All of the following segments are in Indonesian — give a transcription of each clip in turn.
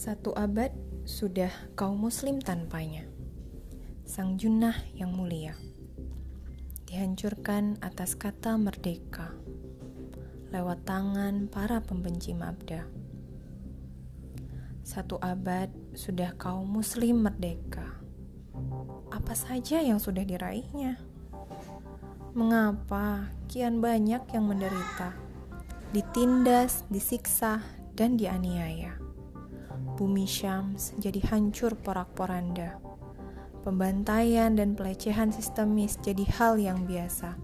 Satu abad sudah kaum muslim tanpanya. Sang Junnah yang mulia dihancurkan atas kata merdeka lewat tangan para pembenci mabda. Satu abad sudah kaum muslim merdeka. Apa saja yang sudah diraihnya? Mengapa kian banyak yang menderita, ditindas, disiksa, dan dianiaya? Bumi Syams jadi hancur porak-poranda. Pembantaian dan pelecehan sistemis jadi hal yang biasa.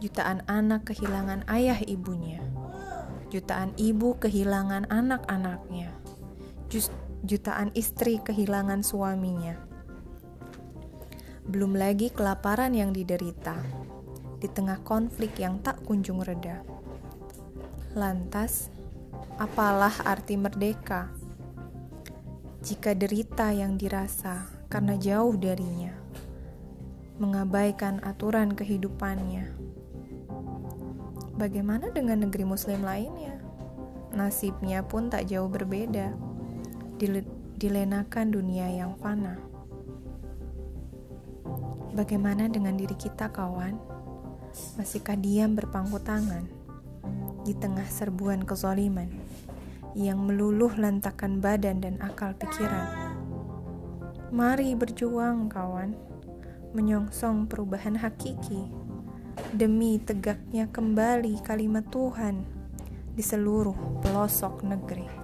Jutaan anak kehilangan ayah ibunya. Jutaan ibu kehilangan anak-anaknya jutaan istri kehilangan suaminya. Belum lagi kelaparan yang diderita di tengah konflik yang tak kunjung reda. Lantas, apalah arti merdeka jika derita yang dirasa karena jauh darinya, mengabaikan aturan kehidupannya? Bagaimana dengan negeri Muslim lainnya? Nasibnya pun tak jauh berbeda dilenakan dunia yang fana. Bagaimana dengan diri kita, kawan? Masihkah diam berpangku tangan di tengah serbuan kezaliman yang meluluh lantakan badan dan akal pikiran? Mari berjuang, kawan, menyongsong perubahan hakiki demi tegaknya kembali kalimat Tuhan di seluruh pelosok negeri.